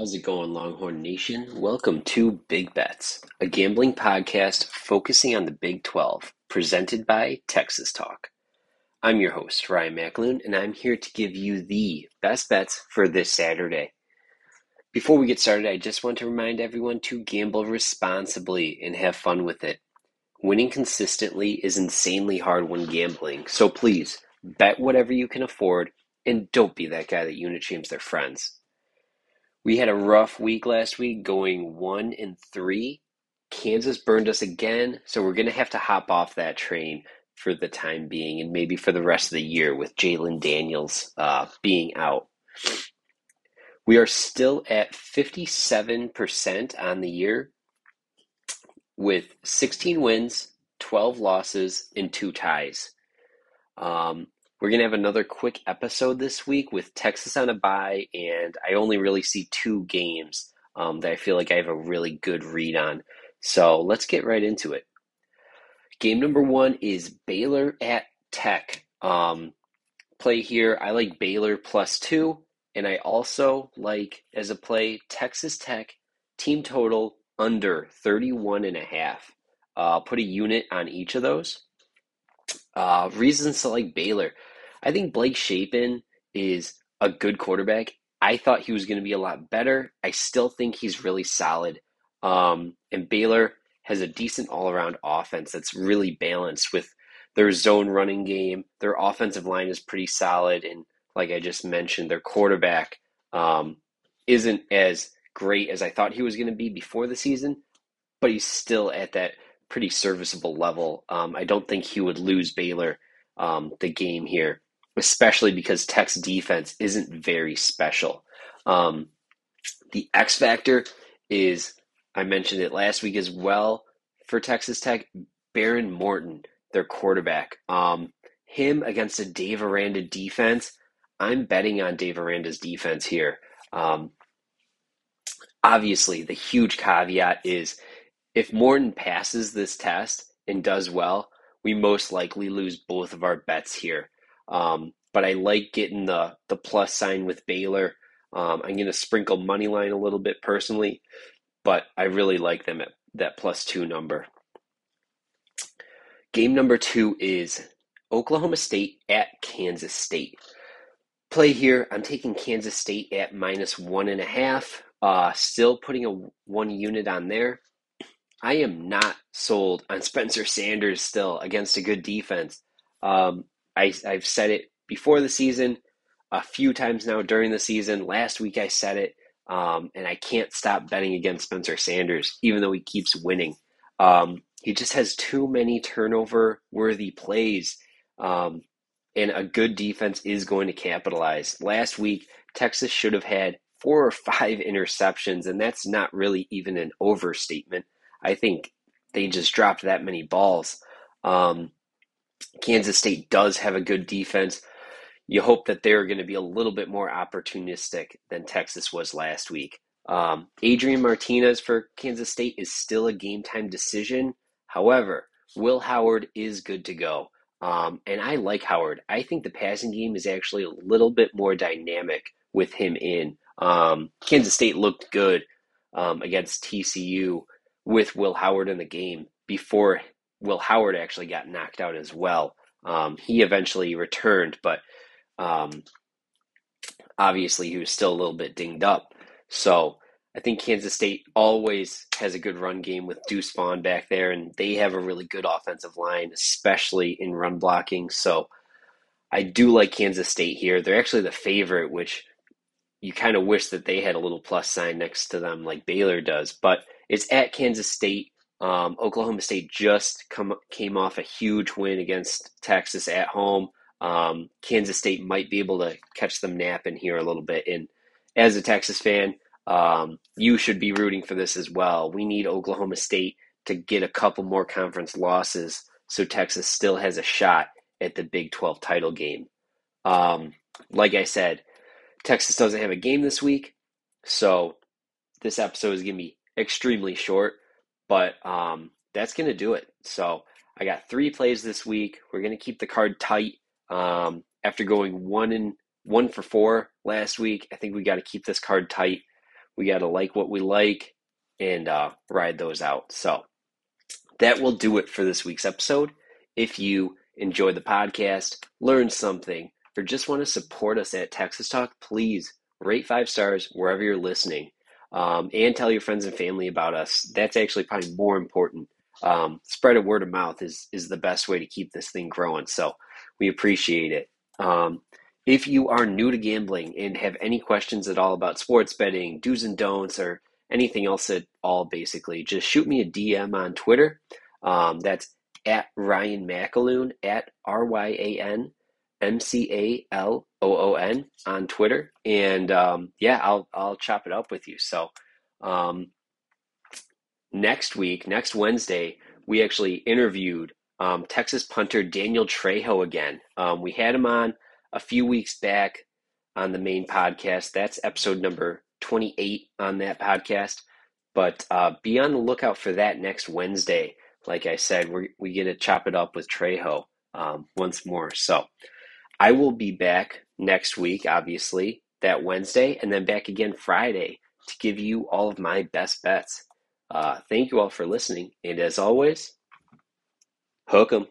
How's it going, Longhorn Nation? Welcome to Big Bets, a gambling podcast focusing on the Big 12, presented by Texas Talk. I'm your host, Ryan McAloon, and I'm here to give you the best bets for this Saturday. Before we get started, I just want to remind everyone to gamble responsibly and have fun with it. Winning consistently is insanely hard when gambling, so please bet whatever you can afford and don't be that guy that unit shames their friends. We had a rough week last week going one and three. Kansas burned us again, so we're going to have to hop off that train for the time being and maybe for the rest of the year with Jalon Daniels uh, being out. We are still at 57% on the year with 16 wins, 12 losses, and two ties. Um, we're going to have another quick episode this week with Texas on a bye, and I only really see two games um, that I feel like I have a really good read on. So let's get right into it. Game number one is Baylor at Tech. Um, play here, I like Baylor plus two, and I also like as a play Texas Tech team total under 31 and a half. Uh, I'll put a unit on each of those. Uh, reasons to like Baylor. I think Blake Shapen is a good quarterback. I thought he was going to be a lot better. I still think he's really solid. Um, and Baylor has a decent all around offense that's really balanced with their zone running game. Their offensive line is pretty solid. And like I just mentioned, their quarterback um, isn't as great as I thought he was going to be before the season, but he's still at that pretty serviceable level. Um, I don't think he would lose Baylor um, the game here especially because Tech's defense isn't very special. Um, the X factor is, I mentioned it last week as well for Texas Tech, Behren Morton, their quarterback. Um, him against a Dave Aranda defense, I'm betting on Dave Aranda's defense here. Um, obviously, the huge caveat is if Morton passes this test and does well, we most likely lose both of our bets here. Um, but I like getting the the plus sign with Baylor. Um, I'm going to sprinkle money line a little bit personally, but I really like them at that plus two number. Game number two is Oklahoma State at Kansas State. Play here, I'm taking Kansas State at minus one and a half. Uh, still putting a one unit on there. I am not sold on Spencer Sanders still against a good defense. Um, I, I've said it before the season, a few times now during the season. Last week I said it, um, and I can't stop betting against Spencer Sanders, even though he keeps winning. Um, he just has too many turnover worthy plays, um, and a good defense is going to capitalize. Last week, Texas should have had four or five interceptions, and that's not really even an overstatement. I think they just dropped that many balls. Um, Kansas State does have a good defense. You hope that they're going to be a little bit more opportunistic than Texas was last week. Um, Adrian Martinez for Kansas State is still a game time decision. However, Will Howard is good to go. Um, and I like Howard. I think the passing game is actually a little bit more dynamic with him in. Um, Kansas State looked good um, against TCU with Will Howard in the game before Will Howard actually got knocked out as well. Um, he eventually returned, but um, obviously he was still a little bit dinged up. So I think Kansas State always has a good run game with Deuce Vaughn back there, and they have a really good offensive line, especially in run blocking. So I do like Kansas State here. They're actually the favorite, which you kind of wish that they had a little plus sign next to them like Baylor does. But it's at Kansas State. Um, Oklahoma State just come came off a huge win against Texas at home. Um, Kansas State might be able to catch them napping here a little bit. And as a Texas fan, um, you should be rooting for this as well. We need Oklahoma State to get a couple more conference losses so Texas still has a shot at the Big 12 title game. Um, like I said, Texas doesn't have a game this week, so this episode is going to be extremely short but um, that's going to do it. So I got three plays this week. We're going to keep the card tight. Um, after going one and one for four last week, I think we got to keep this card tight. We got to like what we like and uh, ride those out. So that will do it for this week's episode. If you enjoy the podcast, learn something, or just want to support us at Texas Talk, please rate five stars wherever you're listening um, and tell your friends and family about us. That's actually probably more important. Um, spread a word of mouth is, is the best way to keep this thing growing. So we appreciate it. Um, if you are new to gambling and have any questions at all about sports betting, do's and don'ts, or anything else at all, basically, just shoot me a DM on Twitter. Um, that's at Ryan McAloon, at R Y A N M C A L O O N on Twitter. And um, yeah, I'll, I'll chop it up with you. So um, next week, next Wednesday, we actually interviewed um, Texas punter Daniel Trejo again. Um, we had him on a few weeks back on the main podcast. That's episode number 28 on that podcast. But uh, be on the lookout for that next Wednesday. Like I said, we we get to chop it up with Trejo um, once more. So I will be back next week, obviously, that Wednesday, and then back again Friday to give you all of my best bets. Uh, thank you all for listening. And as always, hook 'em.